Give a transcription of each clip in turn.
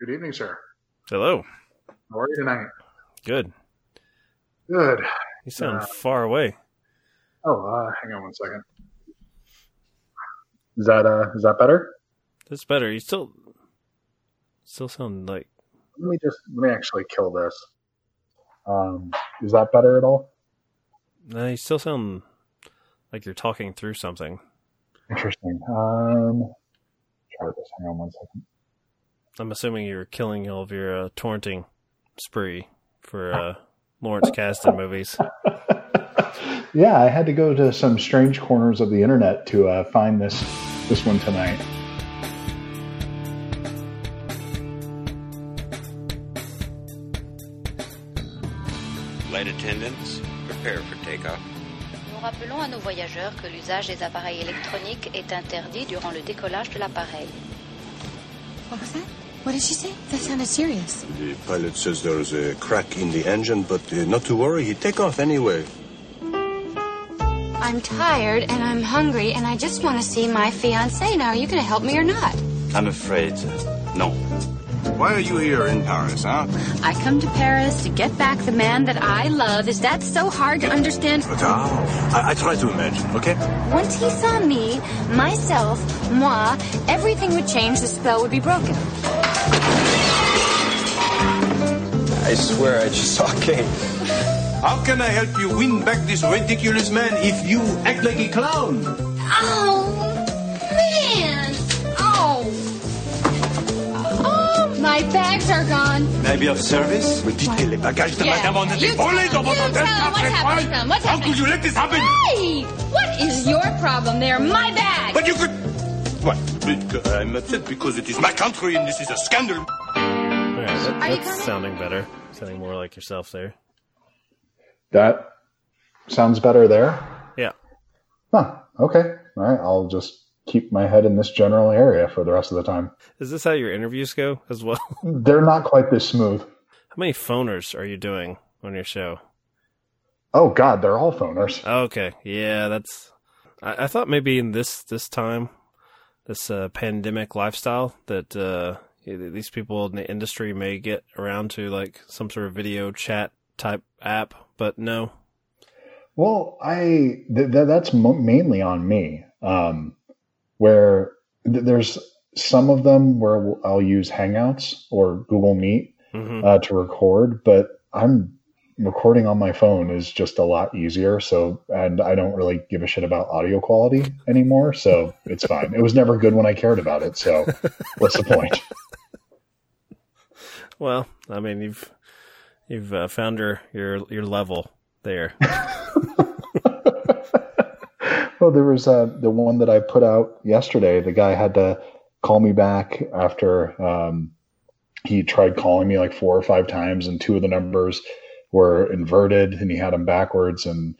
Good evening, sir. Hello. How are you tonight? Good. Good. You sound Uh, far away. Oh, uh, hang on one second. Is that uh is that better? That's better. You still still sound like Let me just let me actually kill this. Um, is that better at all? no, you still sound like you're talking through something. Interesting. Um, try this. Hang on one second. I'm assuming you're killing all of your uh, torrenting spree for uh, Lawrence Kasdan movies. yeah, I had to go to some strange corners of the internet to uh, find this this one tonight. Flight attendants, prepare for takeoff. Nous rappelons à nos voyageurs que l'usage des appareils électroniques est interdit durant le décollage de l'appareil. What was that? What did she say? That sounded serious. The pilot says there's a crack in the engine, but uh, not to worry, he take off anyway. I'm tired and I'm hungry and I just want to see my fiance. Now, are you going to help me or not? I'm afraid, uh, no. Why are you here in Paris, huh? I come to Paris to get back the man that I love. Is that so hard to understand? But uh, I, I try to imagine, okay? Once he saw me, myself, moi, everything would change. The spell would be broken. I swear I just saw Kate. How can I help you win back this ridiculous man if you act like a clown? Oh, man! Oh! Oh, my bags are gone. Maybe of service? Me dites que les bagages de Yeah, madame ont été you volés tell dans votre him, you hôtel tell him. What's quatre happening, étoiles. son? How could you let this happen? Hey! What is your problem? They're my bags! But you could... What? Bec- I'm upset because it is my country and this is a scandal. All right, that, Are you that's coming? sounding better. Sounding more like yourself there. That sounds better there. Yeah. Huh. Okay. All right. I'll just keep my head in this general area for the rest of the time. Is this how your interviews go as well? They're not quite this smooth. How many phoners are you doing on your show? Oh God, they're all phoners. Okay, yeah, that's. I, I thought maybe in this this time, this uh, pandemic lifestyle, that uh, these people in the industry may get around to like some sort of video chat type app, but no. Well, I th- th- that's mo- mainly on me. Um, where th- there's some of them where I'll use Hangouts or Google Meet hmm uh, to record, but I'm recording on my phone is just a lot easier. So, and I don't really give a shit about audio quality anymore. So it's fine. It was never good when I cared about it. So what's the point? Well, I mean, you've you've uh, found your your your level there. Well, there was uh, the one that I put out yesterday. The guy had to call me back after um, he tried calling me like four or five times, and two of the numbers were inverted, and he had them backwards. And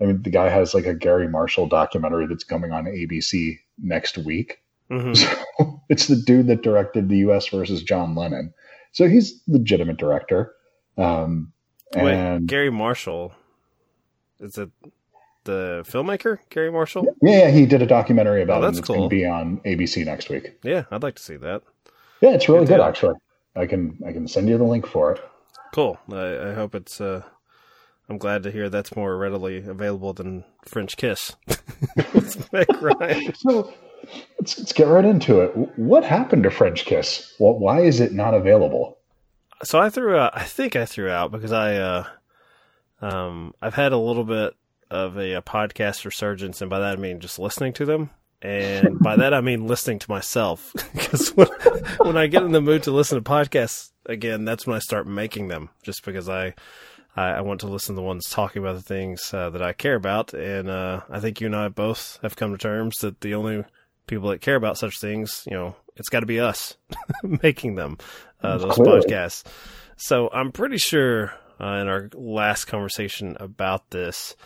I mean, the guy has like a Garry Marshall documentary that's coming on ABC next week. hmm So it's the dude that directed the U.S. versus John Lennon. So he's legitimate director. Um, Wait, Garry Marshall, is it the filmmaker Garry Marshall? yeah, yeah, he did a documentary about Oh, that's that's cool. be on ABC next week. Yeah, I'd like to see that. Yeah, it's really Good good, actually. I can I can send you the link for it. Cool. I, I hope it's. Uh, I'm glad to hear that's more readily available than French Kiss. With Meg Ryan. So let's, let's get right into it. What happened to French Kiss? Well, why is it not available? So I threw out. I think I threw out because I. Uh, um, I've had a little bit of a, a podcast resurgence, and by that I mean just listening to them. And by that I mean listening to myself, because when, when I get in the mood to listen to podcasts again, that's when I start making them. Just because I, I, I want to listen to the ones talking about the things uh, that I care about, and uh, I think you and I both have come to terms that the only people that care about such things, you know, it's got to be us making them, uh, those Clearly. podcasts. So I'm pretty sure uh, in our last conversation about this,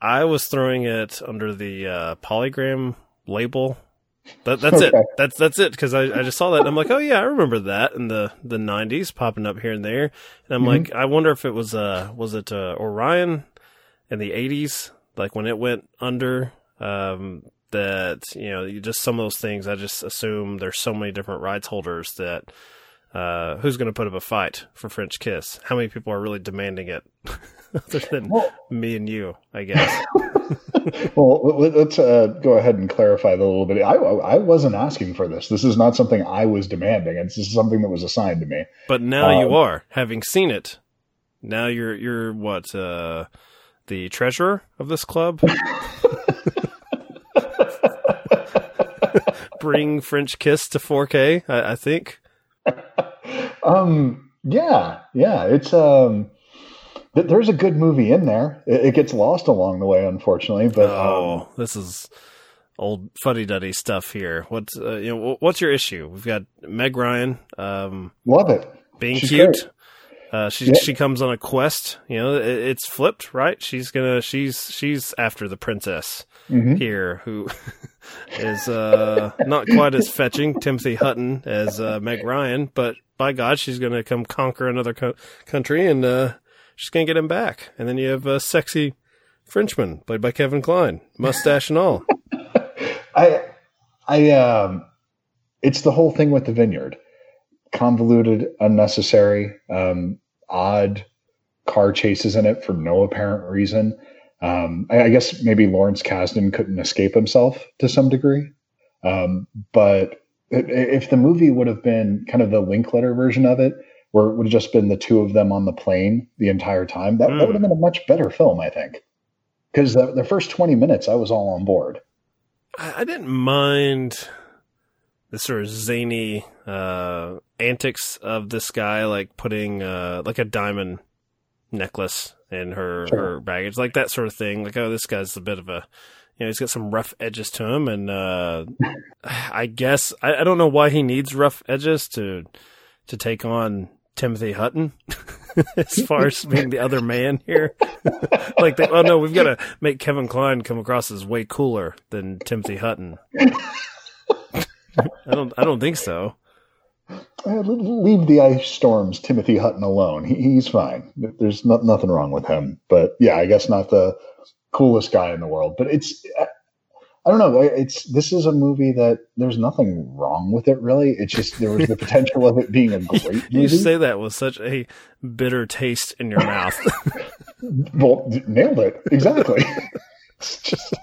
I was throwing it under the uh, polygram label. That, that's it. That's that's it. Because I, I just saw that and I'm like, oh yeah, I remember that in the the '90s popping up here and there. And I'm like, I wonder if it was uh was it uh, Orion in the '80s, like when it went under. Um, that you know, you just some of those things. I just assume there's so many different rights holders that uh, who's going to put up a fight for French Kiss? How many people are really demanding it, other than Well- me and you? I guess. Well, let- let's uh, go ahead and clarify that a little bit. I, I wasn't asking for this. This is not something I was demanding. It's just something that was assigned to me. But now you Um, are, having seen it. Now you're you're what uh, the treasurer of this club. Bring French Kiss to 4K. I, I think. Um, yeah, yeah. It's um, th- there's a good movie in there. It, it gets lost along the way, unfortunately. But um, Oh, this is old fuddy duddy stuff here. What's uh, you know what's your issue? We've got Meg Ryan um, love it. being She's cute. great. Uh, she Yeah. she comes on a quest. You know, it, it's flipped, right? She's gonna she's she's after the princess Mhm. here, who is uh, not quite as fetching Timothy Hutton as uh, Meg Ryan, but by God, she's gonna come conquer another co- country and uh, she's gonna get him back. And then you have a sexy Frenchman played by Kevin Kline, mustache and all. I, I, um, it's the whole thing with the vineyard. Convoluted, unnecessary, um, odd car chases in it for no apparent reason. Um, I, I guess maybe Lawrence Kasdan couldn't escape himself to some degree. Um, but if the movie would have been kind of the Linklater version of it, where it would have just been the two of them on the plane the entire time, that, that would have been a much better film, I think. Because the, the first 20 minutes, I was all on board. I, I didn't mind the sort of zany uh, antics of this guy, like putting uh, like a diamond necklace in her Sure. her baggage, like that sort of thing. Like, oh, this guy's a bit of a, you know, he's got some rough edges to him, and uh, I guess I, I don't know why he needs rough edges to to take on Timothy Hutton. as far as being the other man here, like, they, oh no, we've got to make Kevin Kline come across as way cooler than Timothy Hutton. I don't, I don't think so. Uh, leave the ice storms Timothy Hutton alone. He, he's fine. There's not, nothing wrong with him. But yeah, I guess not the coolest guy in the world. But it's I, I don't know. It's this is a movie that there's nothing wrong with it really. It's just there was the potential of it being a great movie. You say that with such a bitter taste in your mouth. well, nailed it exactly. it's just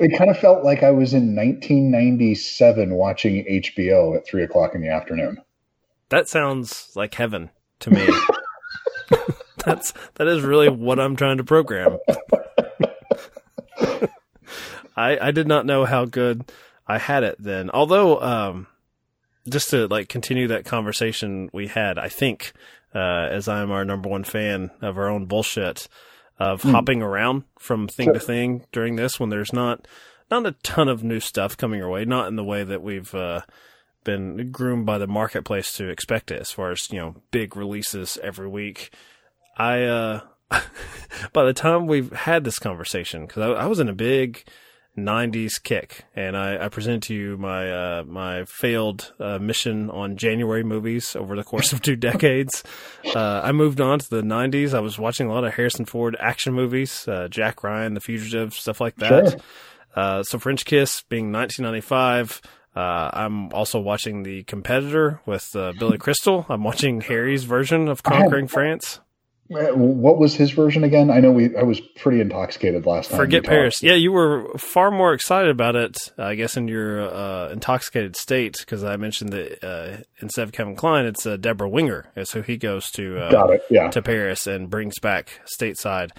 it kind of felt like I was in 1997 watching HBO at three o'clock in the afternoon. that sounds like heaven to me. That's that is really what I'm trying to program. I I did not know how good I had it then. Although um just to like continue that conversation we had, I think uh as I'm our number one fan of our own bullshit of hopping around from thing to thing during this when there's not not a ton of new stuff coming our way, not in the way that we've uh been groomed by the marketplace to expect it as far as, you know, big releases every week. I, uh, by the time we've had this conversation, cause I, I was in a big 90s kick and I, I presented to you my, uh, my failed, uh, mission on January movies over the course of two decades. Uh, I moved on to the 90s. I was watching a lot of Harrison Ford action movies, uh, Jack Ryan, The Fugitive, stuff like that. Sure. Uh, so French Kiss being 1995. Uh, I'm also watching The Competitor with uh, Billy Crystal. I'm watching Harry's version of Conquering France. Uh, What was his version again? I know we. I was pretty intoxicated last time. Forget. Paris. Yeah, you were far more excited about it, I guess, in your uh, intoxicated state because I mentioned that uh, instead of Kevin Kline, it's uh, Debra Winger. So he goes to uh, Got it. Yeah. to Paris and brings back stateside.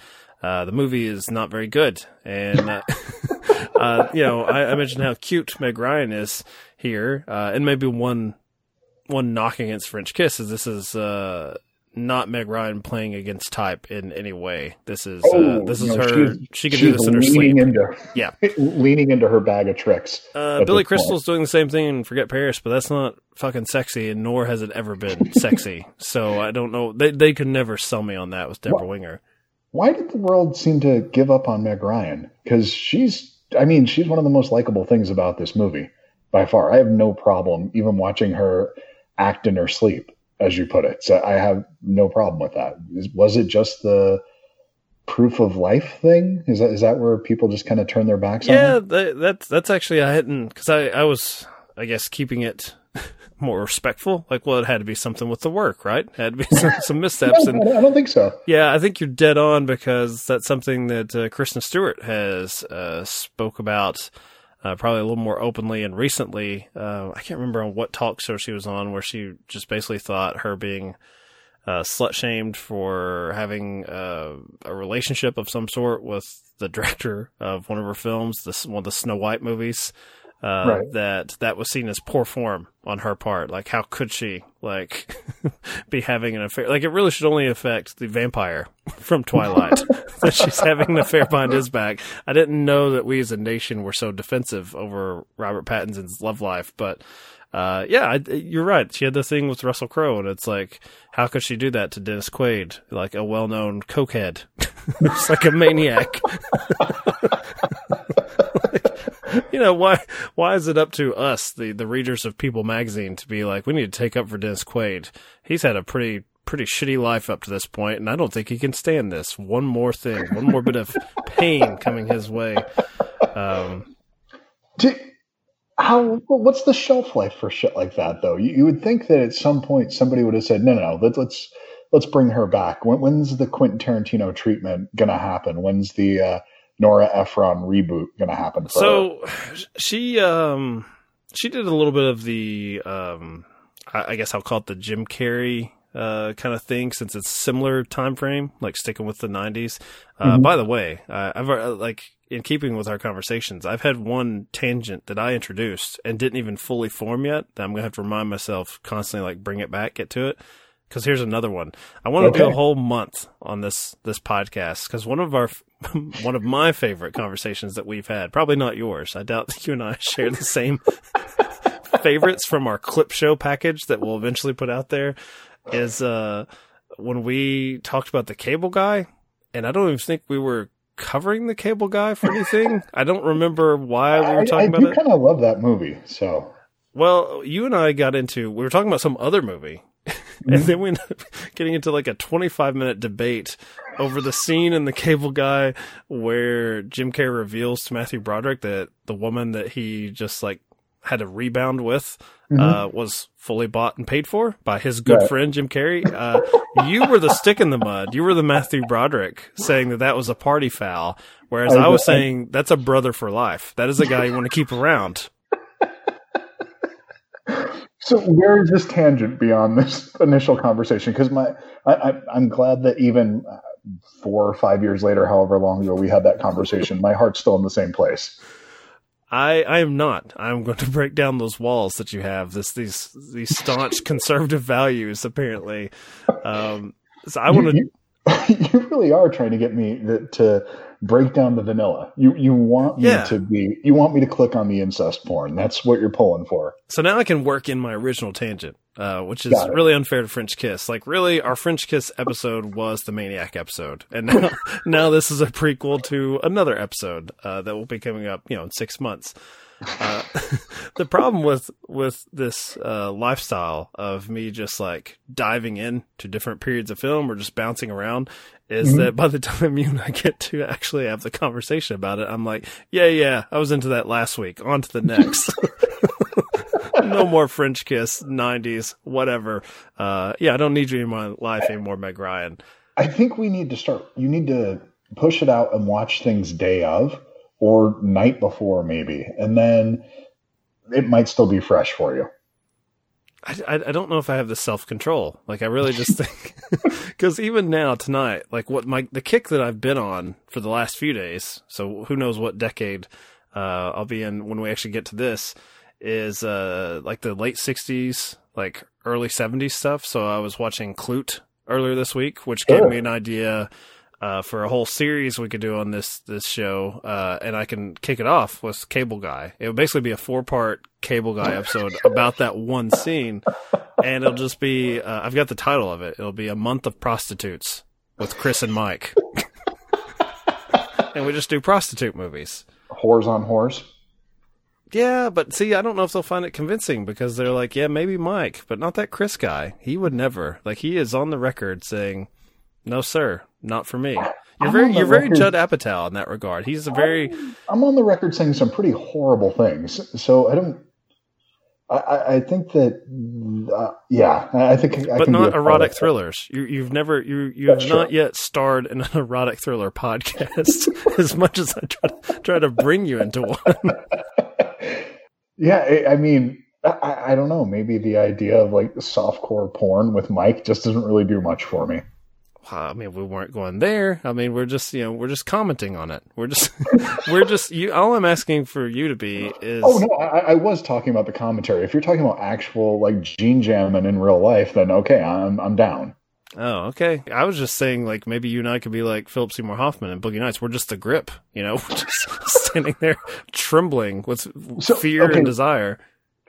Uh, the movie is not very good, and uh, uh, you know I, I mentioned how cute Meg Ryan is here, uh, and maybe one one knock against French Kiss is this is uh, not Meg Ryan playing against type in any way. This is uh, Oh, this is no, her. She can do this in her sleep. Into, Yeah. leaning into her bag of tricks. Uh, Billy this point. Crystal's doing the same thing in Forget Paris, but that's not fucking sexy, and nor has it ever been sexy. So I don't know. They they could never sell me on that with Debra Winger. Why did the world seem to give up on Meg Ryan? Because she's, I mean, she's one of the most likable things about this movie by far. I have no problem even watching her act in her sleep, as you put it. So I have no problem with that. Is- Was it just the proof of life thing? Is that is that where people just kind of turn their backs on Yeah, her? that, that's that's actually I hadn't because I I was I guess keeping it more respectful. Like, well, it had to be something with the work, right? It had to be some, some missteps. No, And I don't think so. yeah, I think you're dead on because that's something that uh, Kristen Stewart has uh, spoke about uh, probably a little more openly and recently. Uh, I can't remember on what talk show she was on where she just basically thought her being uh, slut shamed for having uh, a relationship of some sort with the director of one of her films, this one of the Snow White movies. Uh, Right. that that was seen as poor form on her part. Like, how could she like be having an affair? Like, it really should only affect the vampire from Twilight that she's having an affair behind his back. I didn't know that we as a nation were so defensive over Robert Pattinson's love life, but uh, yeah, I, you're right. She had the thing with Russell Crowe, and it's like, how could she do that to Dennis Quaid, like a well-known cokehead, it's like a maniac? you know why? Why is it up to us, the the readers of People magazine, to be like, we need to take up for Dennis Quaid? He's had a pretty pretty shitty life up to this point, and I don't think he can stand this. One more thing, one more bit of pain coming his way. Um, Do, how? What's the shelf life for shit like that, though? You, you would think that at some point somebody would have said, "No, no, no. Let's let's let's bring her back." When, when's the Quentin Tarantino treatment gonna happen? When's the uh, Nora Ephron reboot gonna happen? For her? So she um she did a little bit of the um I, I guess I'll call it the Jim Carrey uh kind of thing since it's similar time frame like sticking with the 90s. Uh by the way, uh, I've like in keeping with our conversations, I've had one tangent that I introduced and didn't even fully form yet that I'm going to have to remind myself constantly like bring it back, get to it. Cause here's another one. I want to do a whole month on this, this podcast. Cause one of our, one of my favorite conversations that we've had, probably not yours. I doubt that you and I share the same favorites from our clip show package that we'll eventually put out there is, uh, when we talked about the cable guy and I don't even think we were covering the cable guy for anything. I don't remember why we were talking I about do it. kind of love that movie. So Well, you and I got into we were talking about some other movie, and then we ended up getting into like a twenty-five minute debate over the scene in the Cable Guy where Jim Carrey reveals to Matthew Broderick that the woman that he just like had a rebound with uh, was fully bought and paid for by his good Right. friend Jim Carrey. Uh, you were the stick in the mud. You were the Matthew Broderick saying that that was a party foul, whereas I- I was saying that's a brother for life. That is a guy you want to keep around. So where is this tangent beyond this initial conversation? Because my, I, I, I'm glad that even uh, four or five years later, however long ago we had that conversation, my heart's still in the same place. I, I am not. I'm going to break down those walls that you have. This these these staunch conservative values apparently. Um, so I want to. You, you, really are trying to get me to break down the vanilla. You you want me Yeah. to be you want me to click on the incest porn. That's what you're pulling for. So now I can work in my original tangent, uh, which is really unfair to French Kiss. Like, really, our French Kiss episode was the Maniac episode, and now now this is a prequel to another episode uh, that will be coming up, you know, in six months. Uh, the problem with with this uh, lifestyle of me just like diving in to different periods of film or just bouncing around is that by the time you and I get to actually have the conversation about it, I'm like, yeah, yeah, I was into that last week. On to the next. no more French kiss, 90s, whatever. Uh, yeah, I don't need you in my life anymore, Meg Ryan. I think we need to start. You need to push it out and watch things day of or night before, maybe, and then it might still be fresh for you. I, I, don't know if I have the self control. Like, I really just think, because even now, tonight, like what my, the kick that I've been on for the last few days, so who knows what decade, uh, I'll be in when we actually get to this, is, uh, like the late 60s, like early 70s stuff. So I was watching Klute earlier this week, which gave Sure. me an idea, uh, for a whole series we could do on this, this show. Uh, and I can kick it off with Cable Guy. It would basically be a four part Cable Guy episode about that one scene. And it'll just be, uh, I've got the title of it. It'll be A Month of Prostitutes with Chris and Mike. and we just do prostitute movies. Whores on whores. Yeah, but see, I don't know if they'll find it convincing because they're like, yeah, maybe Mike, but not that Chris guy. He would never. Like, he is on the record saying, no, sir, not for me. You're I'm very, you're very record- Judd Apatow in that regard. He's a very, I'm on the record saying some pretty horrible things, so I don't. I- I, think that, uh, yeah, I think, I but not erotic thrillers. You, you've never you you have not true. yet starred in an erotic thriller podcast. as much as I try to, try to bring you into one. Yeah, I, I mean, I, I don't know. Maybe the idea of like softcore porn with Mike just doesn't really do much for me. Well, I mean, we weren't going there. I mean, we're just you know we're just commenting on it. We're just we're just you. All I'm asking for you to be is Oh no, I, I was talking about the commentary. If you're talking about actual like gene jamming in real life, then okay, I'm I'm down. Oh, okay. I was just saying, like, maybe you and I could be like Philip Seymour Hoffman and Boogie Nights. We're just the grip, you know, We're just standing there trembling with So, fear okay. and desire.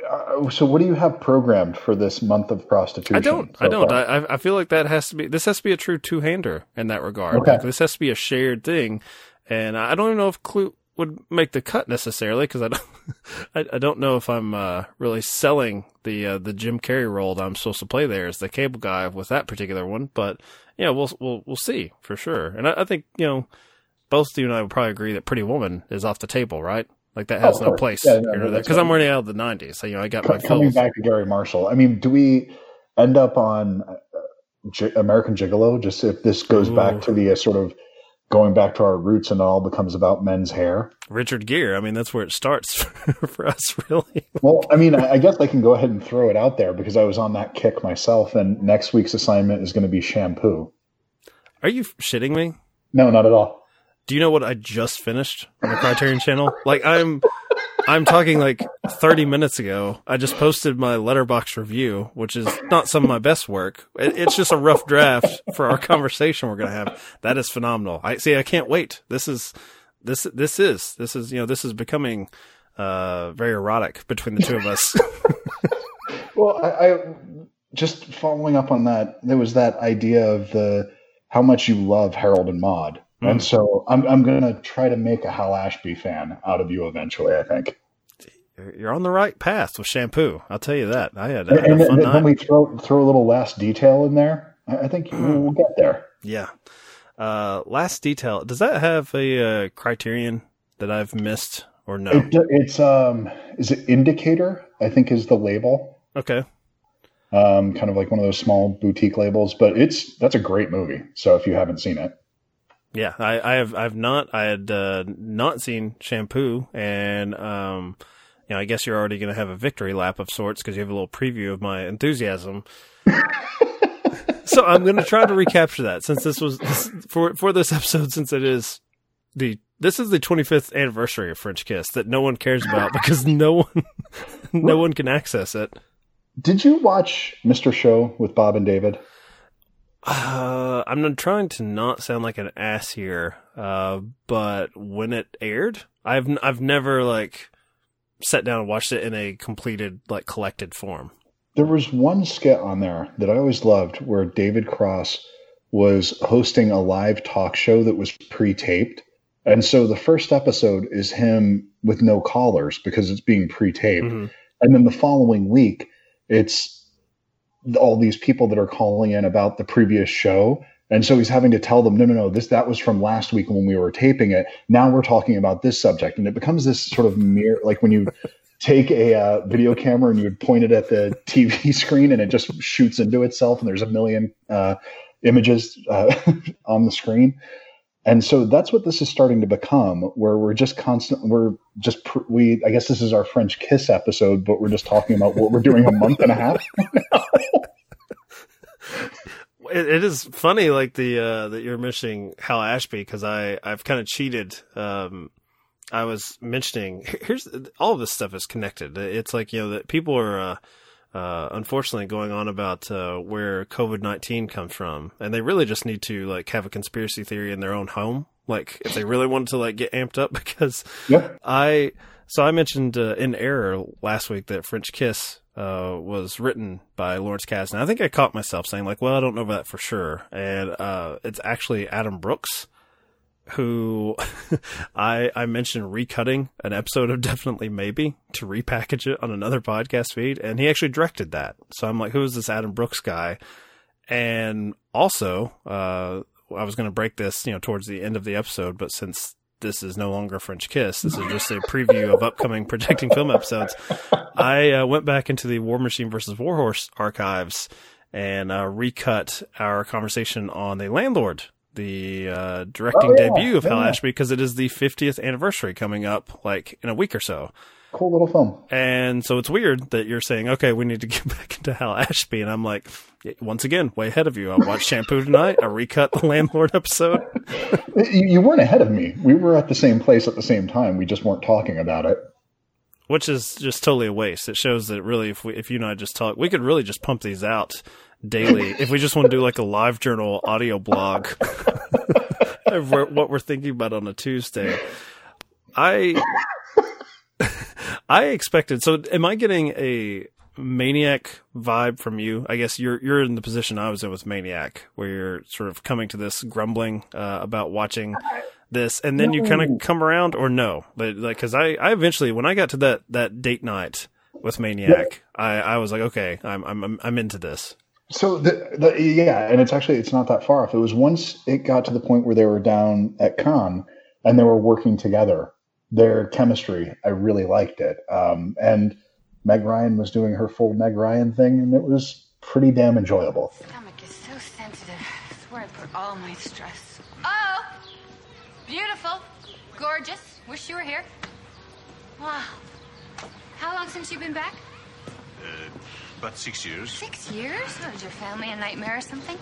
Uh, so, what do you have programmed for this month of prostitution? I don't. so I don't. far? I, I- I feel like that has to be. This has to be a true two hander in that regard. Okay. Like, this has to be a shared thing, and I don't even know if Klute would make the cut necessarily because I don't. I, I don't know if I'm uh, really selling the uh, the Jim Carrey role that I'm supposed to play there as the cable guy with that particular one. But yeah, we'll we'll we'll see for sure. And I, I think you know both you and I would probably agree that Pretty Woman is off the table, right? Like that has Oh, no place Yeah, no, no, because I'm already out of the '90s. So you know I got my Co- coming fills. back to Garry Marshall. I mean, do we end up on uh, J- American Gigolo? Just if this goes Ooh. back to the uh, sort of going back to our roots and it all becomes about men's hair. Richard Gere. I mean, that's where it starts for us, really. Well, I mean, I I guess I can go ahead and throw it out there because I was on that kick myself, and next week's assignment is going to be shampoo. Are you shitting me? No, not at all. Do you know what I just finished on the Criterion channel? Like I'm I'm talking like 30 minutes ago. I just posted my Letterboxd review, which is not some of my best work. It, it's just a rough draft for our conversation we're going to have. That is phenomenal. I see I can't wait. This is this this is this is you know this is becoming uh very erotic between the two of us. Well, I, I just following up on that. There was that idea of the how much you love Harold and Maude, Mm. and so I'm I'm going to try to make a Hal Ashby fan out of you eventually. I think. You're on the right path with shampoo. I'll tell you that. I had, I had And, a and fun then when we throw throw a little last detail in there, I, I think we'll get there. Yeah. Uh, last detail. Does that have a uh, criterion that I've missed or no? It, it's um, is it Indicator? I think is the label. Okay. Um, kind of like one of those small boutique labels, but it's that's a great movie. So if you haven't seen it, Yeah, I, I have I've not I had uh, not seen shampoo, and um, you know I guess you're already going to have a victory lap of sorts because you have a little preview of my enthusiasm. so I'm going to try to recapture that since this was this, for for this episode since it is the this is the 25th anniversary of French Kiss that no one cares about because no one no one can access it. did you watch Mr. Show with Bob and David? Uh, I'm not trying to not sound like an ass here, uh, but when it aired, I've I've never like sat down and watched it in a completed like collected form. There was one skit on there that I always loved where David Cross was hosting a live talk show that was pre-taped. And so the first episode is him with no callers because it's being pre-taped. Mhm. And then the following week, it's all these people that are calling in about the previous show. And so he's having to tell them, no, no, no, this that was from last week when we were taping it. Now we're talking about this subject, and it becomes this sort of mirror, like when you take a uh, video camera and you would point it at the TV screen, and it just shoots into itself, and there's a million uh, images uh, on the screen. And so that's what this is starting to become, where we're just constant. We're just pr- we. I guess this is our French kiss episode, but we're just talking about what we're doing a month and a half. It, it is funny, like the uh, that you're mentioning Hal Ashby because I I've kind of cheated. Um, I was mentioning here's all of this stuff is connected. It's like you know that people are. Uh, uh, unfortunately going on about uh, where COVID nineteen comes from, and they really just need to like have a conspiracy theory in their own home. Like if they really wanted to like get amped up, because Yep. I so I mentioned uh, in error last week that French Kiss uh, was written by Lawrence Kasdan. I think I caught myself saying like, well, I don't know that for sure, and uh, it's actually Adam Brooks who I I mentioned recutting an episode of Definitely Maybe to repackage it on another podcast feed, and he actually directed that. So I'm like, who is this Adam Brooks guy? And also, uh, I was going to break this, you know, towards the end of the episode, but since this is no longer French Kiss. This is just a preview of upcoming projecting film episodes. I uh, went back into the War Machine versus Warhorse archives and uh, recut our conversation on the Landlord, the uh, directing Oh, yeah, debut of Hal. Ashby, because it is the 50th anniversary coming up, like in a week or so. Cool little film. And so it's weird that you're saying, okay, we need to get back into Hal Ashby. And I'm like, once again, way ahead of you. I watched Shampoo tonight. I recut the Landlord episode. You, you weren't ahead of me. We were at the same place at the same time. We just weren't talking about it. which is just totally a waste. It shows that really, if we, if you and I just talk, we could really just pump these out daily. if we just want to do like a live journal audio blog of what we're thinking about on a Tuesday, I I expected. So, am I getting a maniac vibe from you? I guess you're you're in the position I was in with maniac, where you're sort of coming to this grumbling uh, about watching this, and then you kind of come around, or no? But like, because I I eventually when I got to that that date night with maniac, I I was like, okay, I'm I'm I'm- I'm into this. So the, the yeah, and it's actually it's not that far off. It was once it got to the point where they were down at Cannes and they were working together. Their chemistry, I really liked it. Um, and Meg Ryan was doing her full Meg Ryan thing, and it was pretty damn enjoyable. Stomach is so sensitive. I where I put all my stress. Oh, beautiful, gorgeous. Wish you were here. Wow. How long since you've been back? About six years. Six years? Was your family a nightmare or something?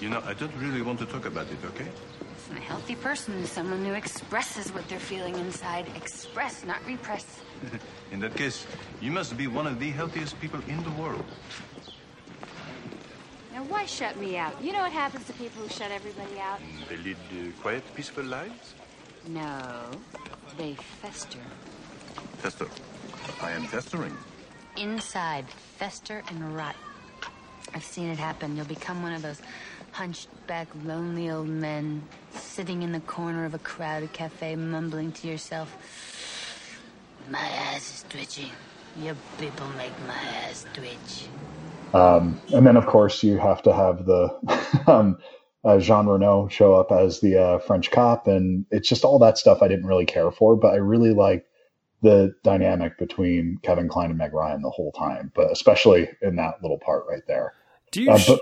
You know, I don't really want to talk about it, okay? A healthy person is someone who expresses what they're feeling inside. Express, not repress. In that case, you must be one of the healthiest people in the world. Now, why shut me out? You know what happens to people who shut everybody out? They lead uh, quiet, peaceful lives. No, they fester. Fester. I am festering. Inside, fester and rot. I've seen it happen. You'll become one of those hunched back, lonely old men sitting in the corner of a crowded cafe, mumbling to yourself, My ass is twitching. You people make my ass twitch. Um, and then, of course, you have to have the um, uh, Jean Reno show up as the uh, French cop, and it's just all that stuff I didn't really care for, but I really liked the dynamic between Kevin Kline and Meg Ryan the whole time, but especially in that little part right there. Do you Uh, but-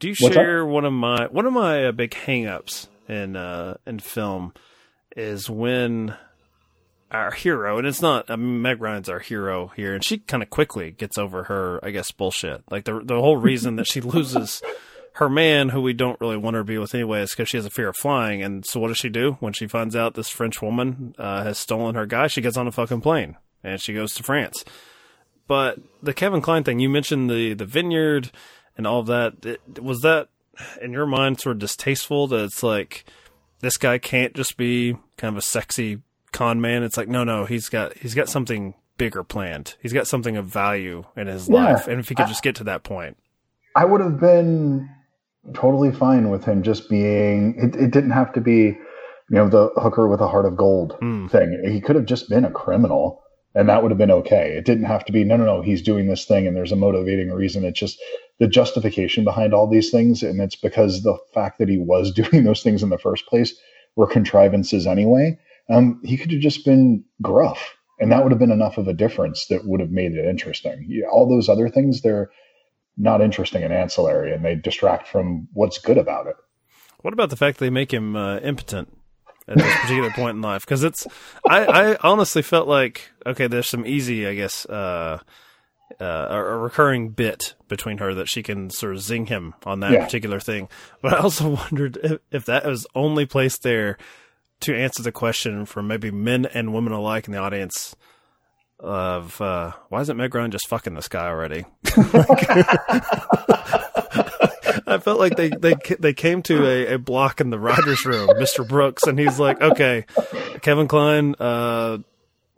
do you that? share one of my one of my uh, big hangups in uh, in film is when our hero, and it's not I mean, Meg Ryan's our hero here, and she kind of quickly gets over her, I guess, bullshit. Like the the whole reason that she loses her man, who we don't really want her to be with anyway, is because she has a fear of flying. And so, what does she do when she finds out this French woman uh, has stolen her guy? She gets on a fucking plane and she goes to France. But the Kevin Kline thing, you mentioned the the vineyard and all that. It, was that in your mind sort of distasteful that it's like this guy can't just be kind of a sexy con man? It's like no, no, he's got he's got something bigger planned. He's got something of value in his Yeah. life, and if he could just get to that point, I would have been totally fine with him just being. It, it didn't have to be, you know, the hooker with a heart of gold Hmm. thing. He could have just been a criminal, and that would have been okay. It didn't have to be. No, no, no. He's doing this thing, and there's a motivating reason. It's just the justification behind all these things, and it's because the fact that he was doing those things in the first place were contrivances anyway. Um, he could have just been gruff, and that would have been enough of a difference that would have made it interesting. Yeah, all those other things, they're not interesting and ancillary, and they distract from what's good about it. What about the fact they make him uh, impotent at this particular point in life? Because it's, I, I honestly felt like okay, there's some easy, I guess, uh, uh, a, recurring bit between her that she can sort of zing him on that Yeah. particular thing. But I also wondered if, if that was only placed there to answer the question for maybe men and women alike in the audience of uh, why isn't Meg Ryan just fucking this guy already? I felt like they they they came to a, a block in the Rogers room, Mr. Brooks, and he's like, "Okay, Kevin Kline, uh,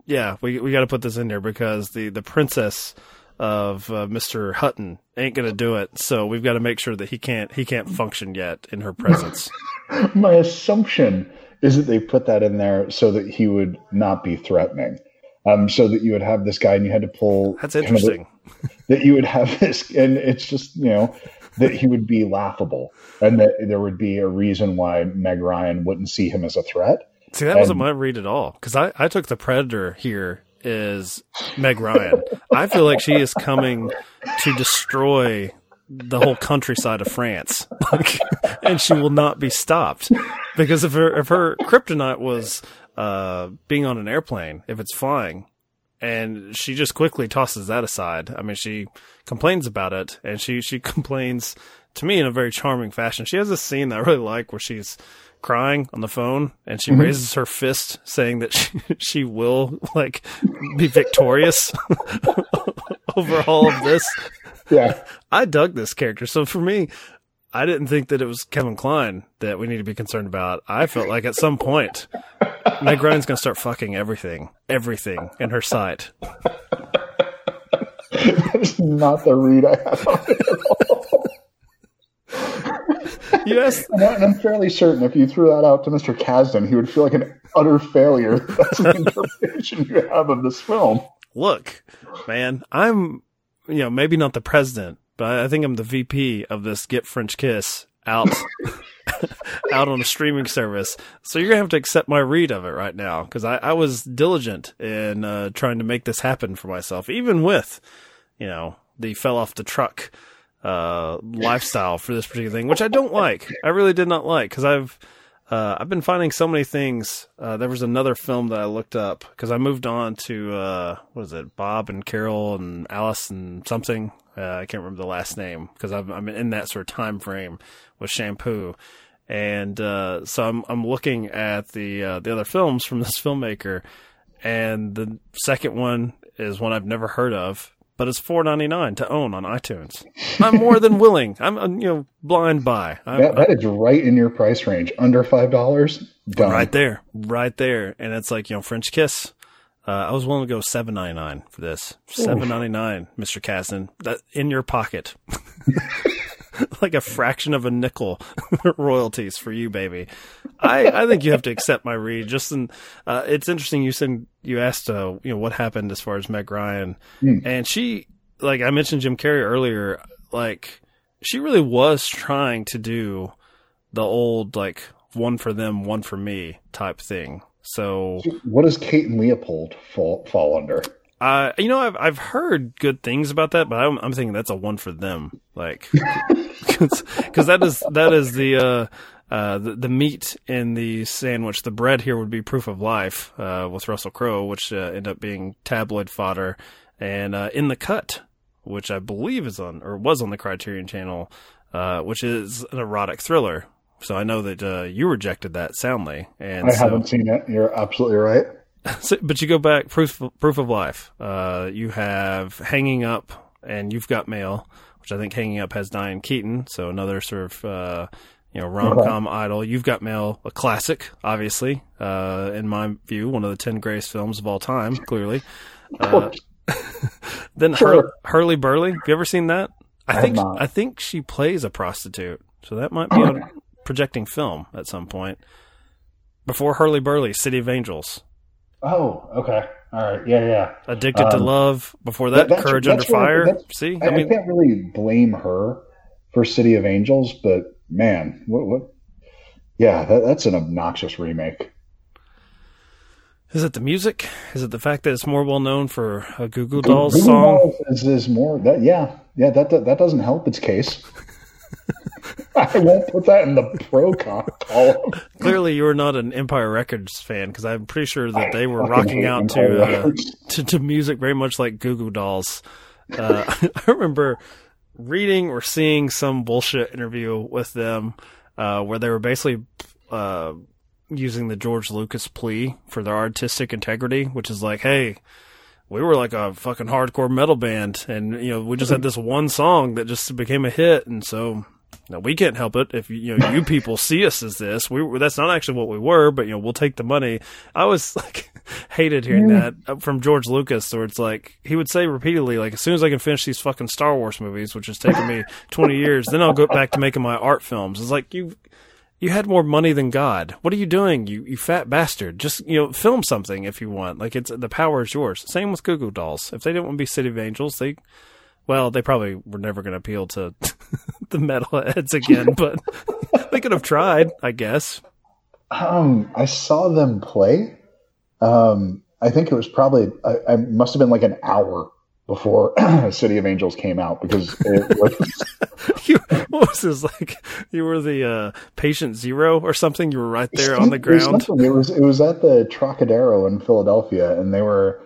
yeah, we we got to put this in there because the the princess of uh, Mr. Hutton ain't gonna do it, so we've got to make sure that he can't he can't function yet in her presence." My assumption is that they put that in there so that he would not be threatening. Um, so that you would have this guy and you had to pull. That's kind of interesting. that you would have this, and it's just, you know, that he would be laughable and that there would be a reason why Meg Ryan wouldn't see him as a threat. See, that wasn't my read at all because I, I took the Predator here is Meg Ryan. I feel like she is coming to destroy the whole countryside of France, like, and she will not be stopped because if her if her kryptonite was uh, being on an airplane, if it's flying, and she just quickly tosses that aside. I mean, she complains about it, and she she complains to me in a very charming fashion. She has a scene that I really like where she's crying on the phone and she Mhm. raises her fist saying that she, she will like be victorious over all of this. Yeah. I dug this character. So for me, I didn't think that it was Kevin Kline that we need to be concerned about. I felt like at some point, Meg Ryan's going to start fucking everything, everything in her sight. That's not the read I have on it at all. Yes. And I'm fairly certain if you threw that out to Mr. Kasdan, he would feel like an utter failure. That's the interpretation you have of this film. Look, man, I'm, you know, maybe not the president, but I think I'm the VP of this Get French Kiss out, out on a streaming service. So you're gonna have to accept my read of it right now because I, I was diligent in uh, trying to make this happen for myself, even with, you know, the fell off the truck uh, lifestyle for this particular thing, which I don't like. I really did not like because I've uh, I've been finding so many things. Uh, there was another film that I looked up because I moved on to uh, what is it, Bob and Carol and Alice and something. Uh, I can't remember the last name because I'm, I'm in that sort of time frame with shampoo, and uh, so I'm I'm looking at the uh, the other films from this filmmaker, and the second one is one I've never heard of, but it's four ninety nine to own on iTunes. I'm more than willing. I'm you know blind buy. I'm, That, that is right in your price range. Under $5? Right there, right there, and it's like you know French kiss. Uh, I was willing to go seven ninety nine for this. Seven ninety nine, Mister Kasdan. That in your pocket, like a fraction of a nickel royalties for you, baby. I I think you have to accept my read. Just in, uh, it's interesting. You said you asked, uh, you know, what happened as far as Meg Ryan, Hmm. and she, like I mentioned Jim Carrey earlier, like she really was trying to do the old like one for them, one for me type thing. So, What does Kate and Leopold fall, fall under? uh, you know, I've I've heard good things about that, but I'm, I'm thinking that's a one for them, like, because that is that is the uh, uh, the, the meat in the sandwich. The bread here would be proof of life uh, with Russell Crowe, which uh, ended up being tabloid fodder, and uh, in the cut, which I believe is on or was on the Criterion Channel, uh, which is an erotic thriller. So I know that uh, you rejected that soundly, and I so, haven't seen it. You're absolutely right. so, but you go back proof proof of life. Uh, you have hanging up, and you've got mail, which I think hanging up has Diane Keaton, so another sort of uh, you know rom com idol. You've got mail, a classic, obviously, uh, in my view, one of the ten greatest films of all time, clearly. Uh, then Sure. Hur- Hurlyburly, have you ever seen that? I, I think. I think she plays a prostitute, so that might be a projecting film at some point. Before Hurlyburly, City of Angels. Oh, okay. All right. Yeah, yeah. Addicted to Um, Love. Before that, that's- Courage Under Fire. See, I, I mean, I can't really blame her for City of Angels, but man, what? what yeah, that, that's an obnoxious remake. is it the music? Is it the fact that it's more well known for a Google Goo Goo Dolls Goo song? Dolls is, is more that yeah yeah that, that that doesn't help its case. I won't put that in the pro co- column. Clearly, you were not an Empire Records fan because I'm pretty sure that I they were rocking out to, uh, to to music very much like Goo Goo Dolls. Uh, I remember reading or seeing some bullshit interview with them uh, where they were basically uh, using the George Lucas plea for their artistic integrity, which is like, hey. We were like a fucking hardcore metal band, and you know we just had this one song that just became a hit, and so now we can't help it if you know you people see us as this. We that's not actually what we were, but you know we'll take the money. I was like hated hearing that uh, from George Lucas, where it's like he would say repeatedly, like as soon as I can finish these fucking Star Wars movies, which has taken me twenty years, then I'll go back to making my art films. It's like you. You had more money than God. What are you doing, you, you fat bastard? Just you know, film something if you want. Like it's the power is yours. Same with Google Goo Dolls. If they didn't want to be City of Angels, they well, they probably were never going to appeal to the metalheads again, but they could have tried, I guess. Um, I saw them play. Um, I think it was probably I, I must have been like an hour before City of Angels came out because it was you, what was this like? You were the uh, patient zero or something. You were right there on the ground. It was it was at the Trocadero in Philadelphia, and they were,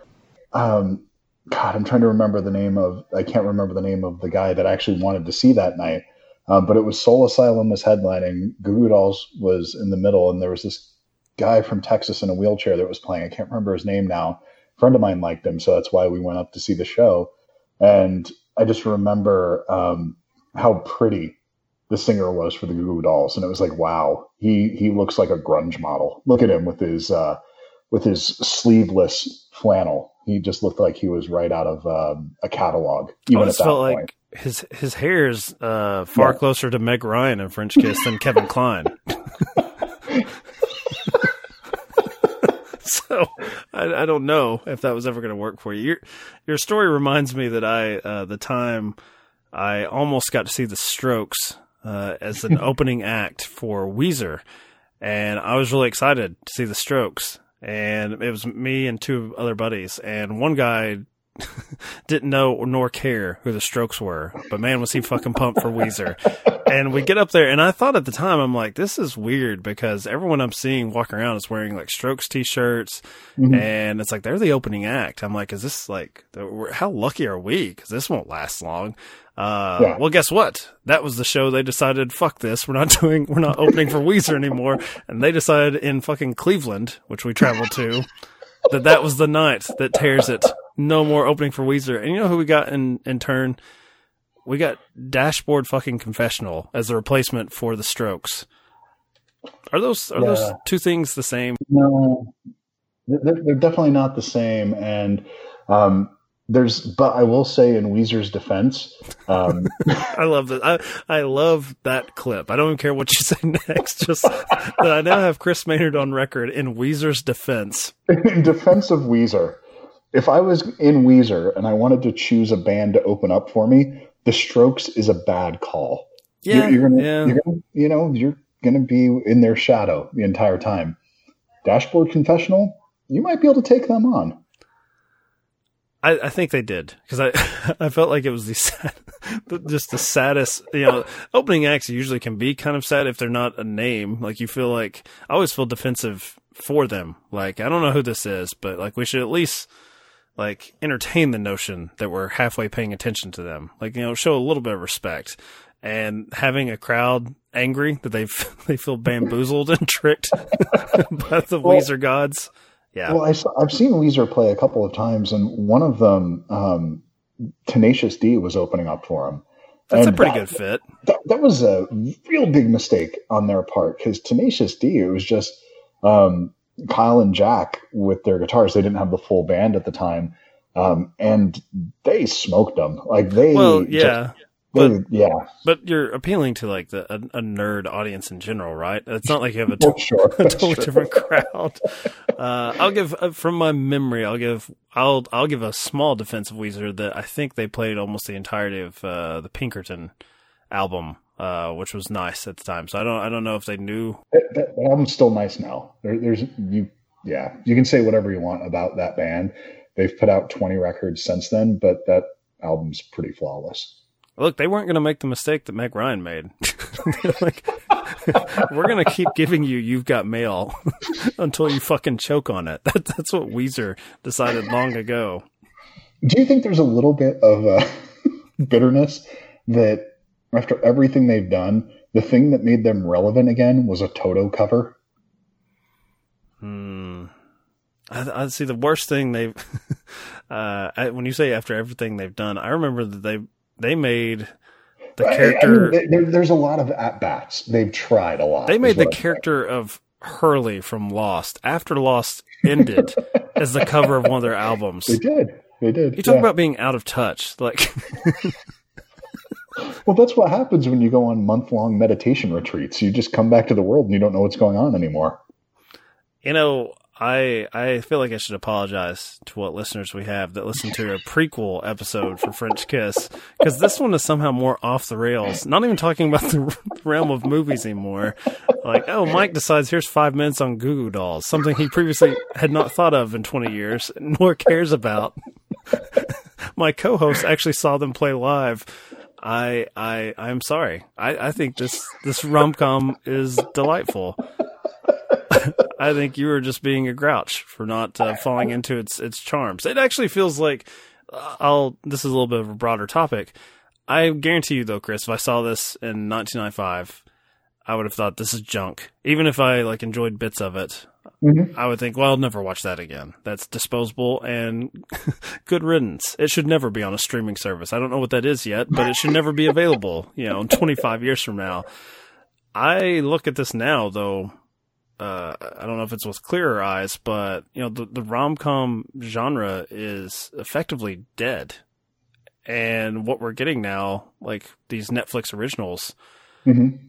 um, God, I'm trying to remember the name of. I can't remember the name of the guy that I actually wanted to see that night. Um, but it was Soul Asylum was headlining. Goo Goo Dolls was in the middle, and there was this guy from Texas in a wheelchair that was playing. I can't remember his name now. A friend of mine liked him, so that's why we went up to see the show. And I just remember um, how pretty the singer was for the Goo Goo Dolls, and it was like, wow, he he looks like a grunge model. Look at him with his uh, with his sleeveless flannel. He just looked like he was right out of um, a catalog, I even at always that felt point. like his his hair is uh, far Yeah. closer to Meg Ryan in French Kiss than Kevin Kline. so I, I don't know if that was ever going to work for you. Your your story reminds me that I uh, the time I almost got to see the Strokes uh, as an opening act for Weezer, and I was really excited to see the Strokes. And it was me and two other buddies, and one guy didn't know nor care who the Strokes were, but man, was he fucking pumped for Weezer. And we get up there, and I thought at the time, I'm like, this is weird because everyone I'm seeing walking around is wearing like Strokes t-shirts, mm-hmm. and it's like they're the opening act. I'm like, is this like, how lucky are we? Because this won't last long. Uh, Yeah. well, guess what? That was the show they decided, fuck this, we're not doing, we're not opening for Weezer anymore, and they decided in fucking Cleveland, which we traveled to, that that was the night that tears it. No more opening for Weezer. And you know who we got in, in turn? We got Dashboard fucking Confessional as a replacement for the Strokes. Are those are those two things the same? No, they're, they're definitely not the same. And um, there's, but I will say, in Weezer's defense, um, I love that. I I love that clip. I don't even care what you say next. Just that I now have Chris Maynard on record in Weezer's defense. in defense of Weezer, if I was in Weezer and I wanted to choose a band to open up for me, The Strokes is a bad call. Yeah, you're, you're gonna, yeah. you're gonna, you know, you're gonna be in their shadow the entire time. Dashboard Confessional, you might be able to take them on. I, I think they did because I I felt like it was the sad, just the saddest. You know, opening acts usually can be kind of sad if they're not a name. Like you feel like I always feel defensive for them. Like I don't know who this is, but like we should at least like entertain the notion that we're halfway paying attention to them. Like you know, show a little bit of respect. And having a crowd angry that they they feel bamboozled and tricked by the Well- Weezer gods. Yeah. Well, I saw, I've seen Weezer play a couple of times, and one of them, um, Tenacious D, was opening up for him. That's a pretty that- good fit. that, that was a real big mistake on their part because Tenacious D, it was just um, Kyle and Jack with their guitars. They didn't have the full band at the time, um, and they smoked them. Like they, Well, yeah. they- but- yeah, But you're appealing to like the a, a nerd audience in general, right? It's not like you have a, Well, sure, a totally true. different crowd. Uh, I'll give uh, from my memory. I'll give I'll I'll give a small defense of Weezer that I think they played almost the entirety of uh, the Pinkerton album, uh, which was nice at the time. So I don't I don't know if they knew. that, that album's still nice now. There, there's you, yeah, you can say whatever you want about that band. They've put out 20 records since then, but that album's pretty flawless. Look, they weren't going to make the mistake that Meg Ryan made. Like, we're going to keep giving you "You've Got Mail" until you fucking choke on it. That, that's what Weezer decided long ago. Do you think there's a little bit of uh, bitterness that after everything they've done, the thing that made them relevant again was a Toto cover? Hmm. I, I see. The worst thing they've, uh, I, when you say after everything they've done, I remember that they they made the I- I character. mean, there, there's a lot of at bats. They've tried a lot. they made the character of Hurley from Lost after Lost ended as the cover of one of their albums. They did. They did. You talk yeah. about being out of touch, like. Well, that's what happens when you go on month long meditation retreats. You just come back to the world and you don't know what's going on anymore. You know, I I feel like I should apologize to what listeners we have that listen to a prequel episode for French Kiss because this one is somehow more off the rails. Not even talking about the realm of movies anymore. Like, oh, Mike decides here's five minutes on Goo Goo Dolls, something he previously had not thought of in 20 years, nor cares about. My co-host actually saw them play live. I I I'm sorry. I I think this this rom com is delightful. I think you were just being a grouch for not uh, falling into its its charms. It actually feels like uh, I'll. This is a little bit of a broader topic. I guarantee you, though, Chris, if I saw this in 1995, I would have thought this is junk. Even if I like enjoyed bits of it, Mhm. I would think, well, I'll never watch that again. That's disposable and good riddance. It should never be on a streaming service. I don't know what that is yet, but it should never be available. You know, 25 years from now. I look at this now, though. Uh, I don't know if it's with clearer eyes, but you know, the, the rom com genre is effectively dead. And what we're getting now, like these Netflix originals, Mhm.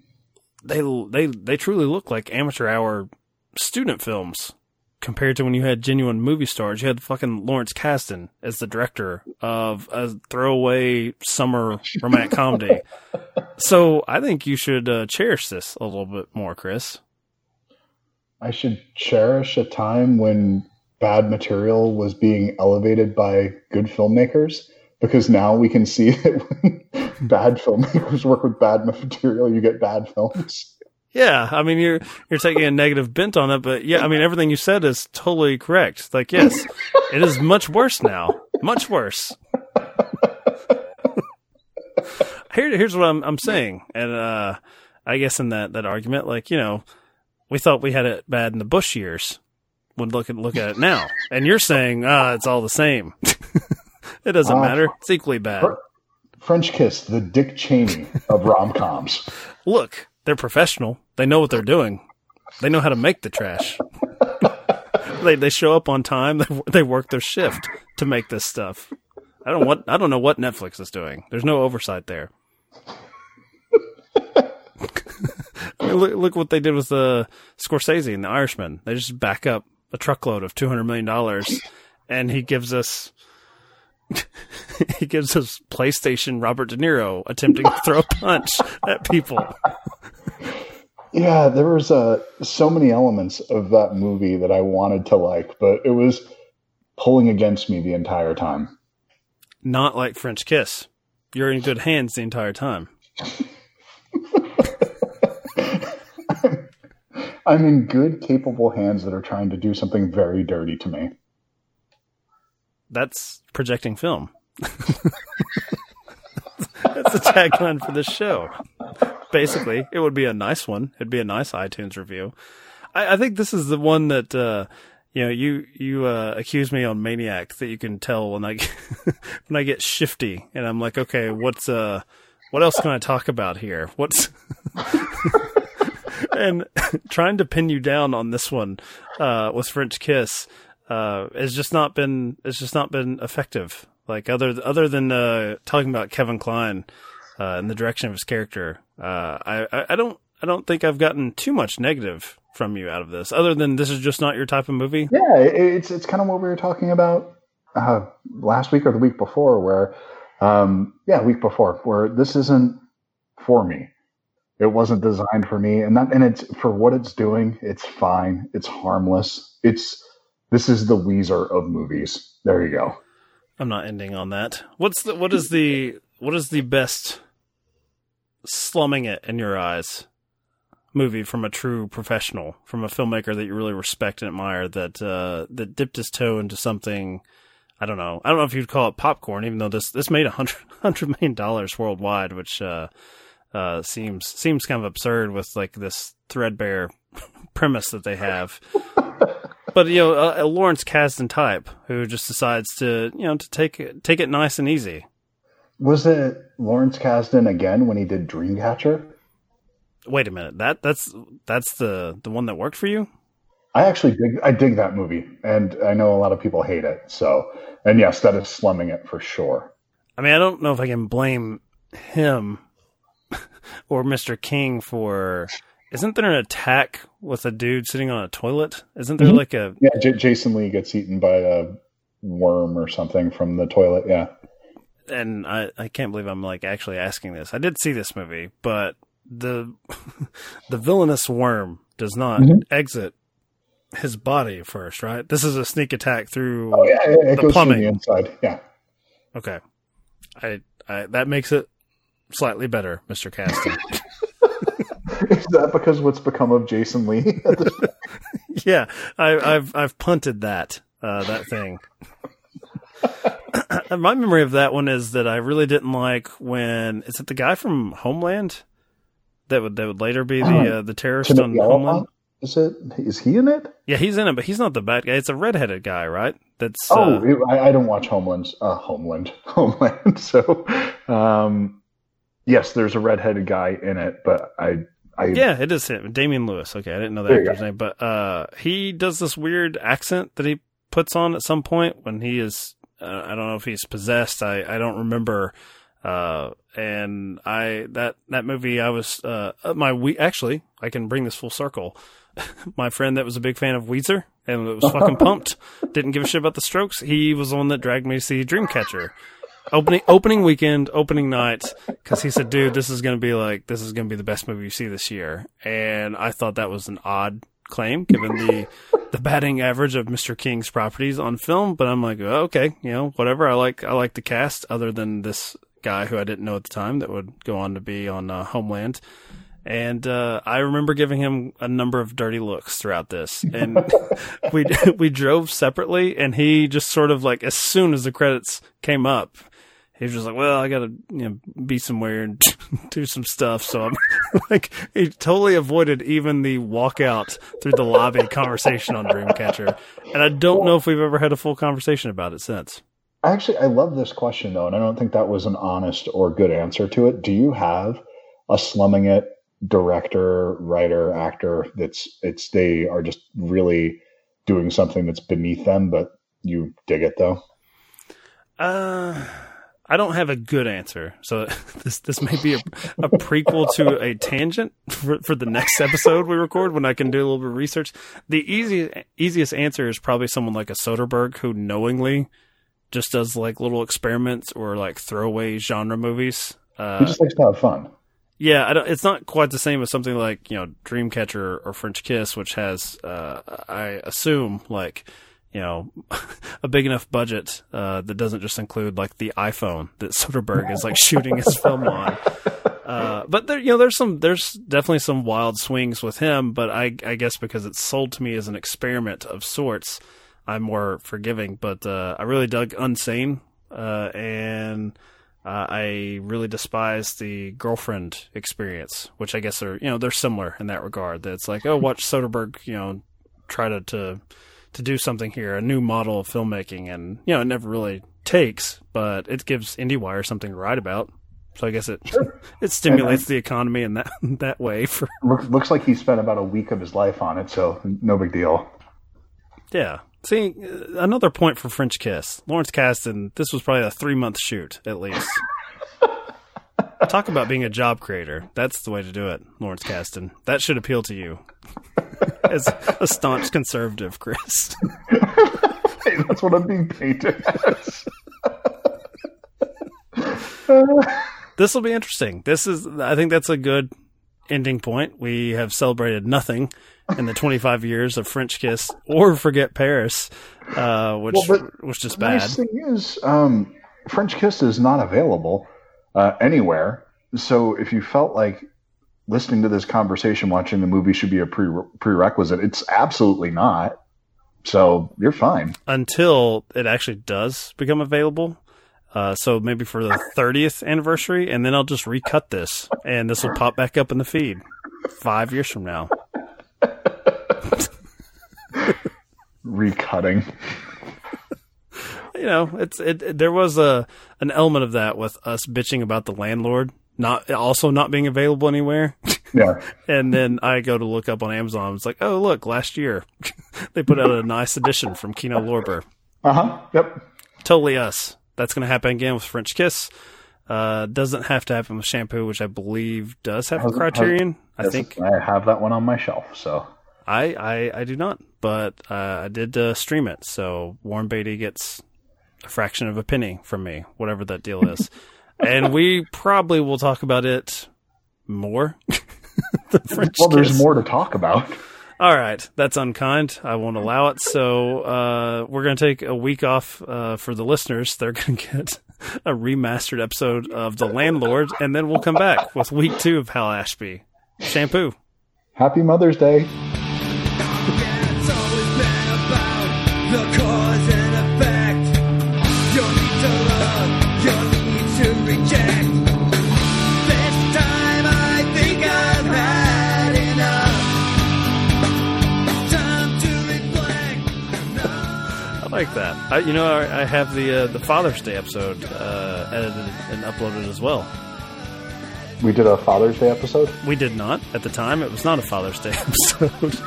they they they truly look like amateur hour student films compared to when you had genuine movie stars. You had fucking Lawrence Kasdan as the director of a throwaway summer romantic comedy. So I think you should uh, cherish this a little bit more, Chris. I should cherish a time when bad material was being elevated by good filmmakers because now we can see that when bad filmmakers work with bad material, you get bad films. Yeah, I mean you're you're taking a negative bent on it, but yeah, I mean everything you said is totally correct. Like yes, it is much worse now, much worse. Here, here's what I'm I'm saying, and uh, I guess in that that argument, like you know, we thought we had it bad in the Bush years. Would look at look at it now, and you're saying ah, it's all the same. it doesn't Uh, matter. It's equally bad. Fr- French Kiss, the Dick Cheney of rom coms. Look, they're professional. They know what they're doing. They know how to make the trash. they they show up on time. They, they work their shift to make this stuff. I don't what I don't know what Netflix is doing. There's no oversight there. I mean, look, look what they did with the Scorsese and the Irishman. They just back up a truckload of two hundred million dollars, and he gives us he gives us PlayStation Robert De Niro attempting to throw a punch at people. Yeah, there was uh, so many elements of that movie that I wanted to like, but it was pulling against me the entire time. Not like French Kiss. You're in good hands the entire time. I'm in good, capable hands that are trying to do something very dirty to me. That's projecting film. That's the tagline for this show. Basically, it would be a nice one. It'd be a nice iTunes review. I, I think this is the one that uh, you know you you uh, accuse me on Maniac that you can tell when I when I get shifty and I'm like, okay, what's uh what else can I talk about here? What's and trying to pin you down on this one uh, with French Kiss uh, has just not been it's just not been effective. Like other other than uh, talking about Kevin Kline uh, and the direction of his character, uh, I, I I don't I don't think I've gotten too much negative from you out of this. Other than this is just not your type of movie. Yeah, it's it's kind of what we were talking about uh, last week or the week before, where um, yeah, week before, where this isn't for me. It wasn't designed for me, and that and it's for what it's doing. It's fine. It's harmless. It's this is the Weezer of movies. There you go. I'm not ending on that. What's the what is the what is the best slumming it in your eyes movie from a true professional, from a filmmaker that you really respect and admire that uh, that dipped his toe into something I don't know. I don't know if you'd call it popcorn, even though this this made a hundred hundred million dollars worldwide, which uh, uh, seems seems kind of absurd with like this threadbare premise that they have. But you know, a, a Lawrence Kasdan type who just decides to you know to take it take it nice and easy. Was it Lawrence Kasdan again when he did Dreamcatcher? Wait a minute that that's that's the the one that worked for you. I actually dig. I dig that movie, and I know a lot of people hate it. So, and yes, that is slumming it for sure. I mean, I don't know if I can blame him or Mr. King for isn't there an attack with a dude sitting on a toilet? Isn't there Mhm. like a Yeah, J- Jason Lee gets eaten by a worm or something from the toilet. Yeah. and I, I can't believe I'm like actually asking this. I did see this movie, but the the villainous worm does not Mhm. exit his body first, right? This is a sneak attack through. Oh yeah, it, it The plumbing. the inside. Yeah. Okay, I, I that makes it slightly better, Mister Kasdan. Is that because what's become of Jason Lee? yeah, I, I've I've punted that uh, that thing. My memory of that one is that I really didn't like when is it the guy from Homeland that would that would later be the uh, the terrorist on Timothy Homeland. Olyphant? Is it? Is he in it? Yeah, he's in it, but he's not the bad guy. It's a redheaded guy, right? That's Oh, uh, I, I don't watch Homeland. Uh, Homeland. Homeland. So, um, yes, there's a redheaded guy in it, but I, I yeah, it is him, Damian Lewis. Okay, I didn't know that actor's name, but uh, he does this weird accent that he puts on at some point when he is. Uh, I don't know if he's possessed. I I don't remember. Uh, and I that that movie I was uh my we actually I can bring this full circle. my friend that was a big fan of Weezer and was fucking pumped, didn't give a shit about the Strokes. He was the one that dragged me to see Dreamcatcher. Opening opening weekend, opening night, because he said, "Dude, this is gonna be like this is gonna be the best movie you see this year." And I thought that was an odd claim given the the batting average of Mr. King's properties on film. But I'm like, oh, okay, you know, whatever. I like I like the cast, other than this guy who I didn't know at the time that would go on to be on uh, Homeland. And uh, I remember giving him a number of dirty looks throughout this, and we we drove separately, and he just sort of like as soon as the credits came up, he was just like, "Well, I gotta you know be somewhere and do some stuff." So I'm like, he totally avoided even the walkout through the lobby conversation on Dreamcatcher, and I don't know if we've ever had a full conversation about it since. Actually, I love this question though, and I don't think that was an honest or good answer to it. Do you have a slumming it director, writer, actor that's it's they are just really doing something that's beneath them, but you dig it though? Uh, I don't have a good answer, so this this may be a, a prequel to a tangent for, for the next episode we record when I can do a little bit of research. The easy easiest answer is probably someone like a Soderbergh who knowingly just does like little experiments or like throwaway genre movies. He Uh, just likes to have fun. yeah, I don't, it's not quite the same as something like you know Dreamcatcher or French Kiss, which has uh, I assume like you know a big enough budget uh, that doesn't just include like the iPhone that Soderbergh is like shooting his film on. Uh, but there, you know, there's some, there's definitely some wild swings with him. But I, I guess because it's sold to me as an experiment of sorts, I'm more forgiving. But uh, I really dug Unsane, uh, and uh, I really despise the girlfriend experience, which I guess are you know they're similar in that regard. That it's like oh, watch Soderbergh, you know, try to to to do something here, a new model of filmmaking, and you know it never really takes, but it gives IndieWire something to write about. So I guess it it stimulates the economy in that that way. For Look, looks like he spent about a week of his life on it, so no big deal. yeah. See, uh, another point for French Kiss. Lawrence Kasdan, this was probably a three month shoot at least. Talk about being a job creator. That's the way to do it, Lawrence Kasdan. That should appeal to you as a staunch conservative, Chris. Hey, that's what I'm being painted as. this will be interesting. This is, I think that's a good ending point. We have celebrated nothing in the 25 years of French Kiss or Forget Paris, uh, which Well, was just The bad. nice thing is, um, French Kiss is not available uh, anywhere. So if you felt like listening to this conversation, watching the movie should be a pre- prerequisite, it's absolutely not. So you're fine. until it actually does become available. Uh, so maybe for the 30th anniversary, and then I'll just recut this, and this will pop back up in the feed five years from now. Recutting. You know, it's it, it- There was a an element of that with us bitching about the landlord not also not being available anywhere, Yeah. and then I go to look up on Amazon. It's like, oh look, last year they put out a nice edition from Kino Lorber. Uh huh. Yep. totally us. That's going to happen again with French Kiss. Uh, doesn't have to happen with Shampoo, which I believe does have a Has- Criterion. I think I have that one on my shelf. So I, I I do not, but uh, I did uh, stream it. So Warren Beatty gets a fraction of a penny from me, whatever that deal is, and we probably will talk about it more. the French well, there's Kiss. more to talk about. All right, that's unkind. I won't allow it. So uh, we're going to take a week off uh, for the listeners. They're going to get a remastered episode of The Landlord, and then we'll come back with week two of Hal Ashby. Shampoo. Happy Mother's Day. Like that. I, you know, I, I have the uh, the Father's Day episode uh, edited and uploaded as well. We did a Father's Day episode. We did not at the time. It was not a Father's Day episode.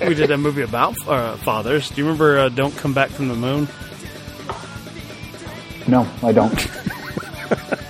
we did a movie about uh, fathers. Do you remember uh, "Don't Come Back from the Moon"? No, I don't.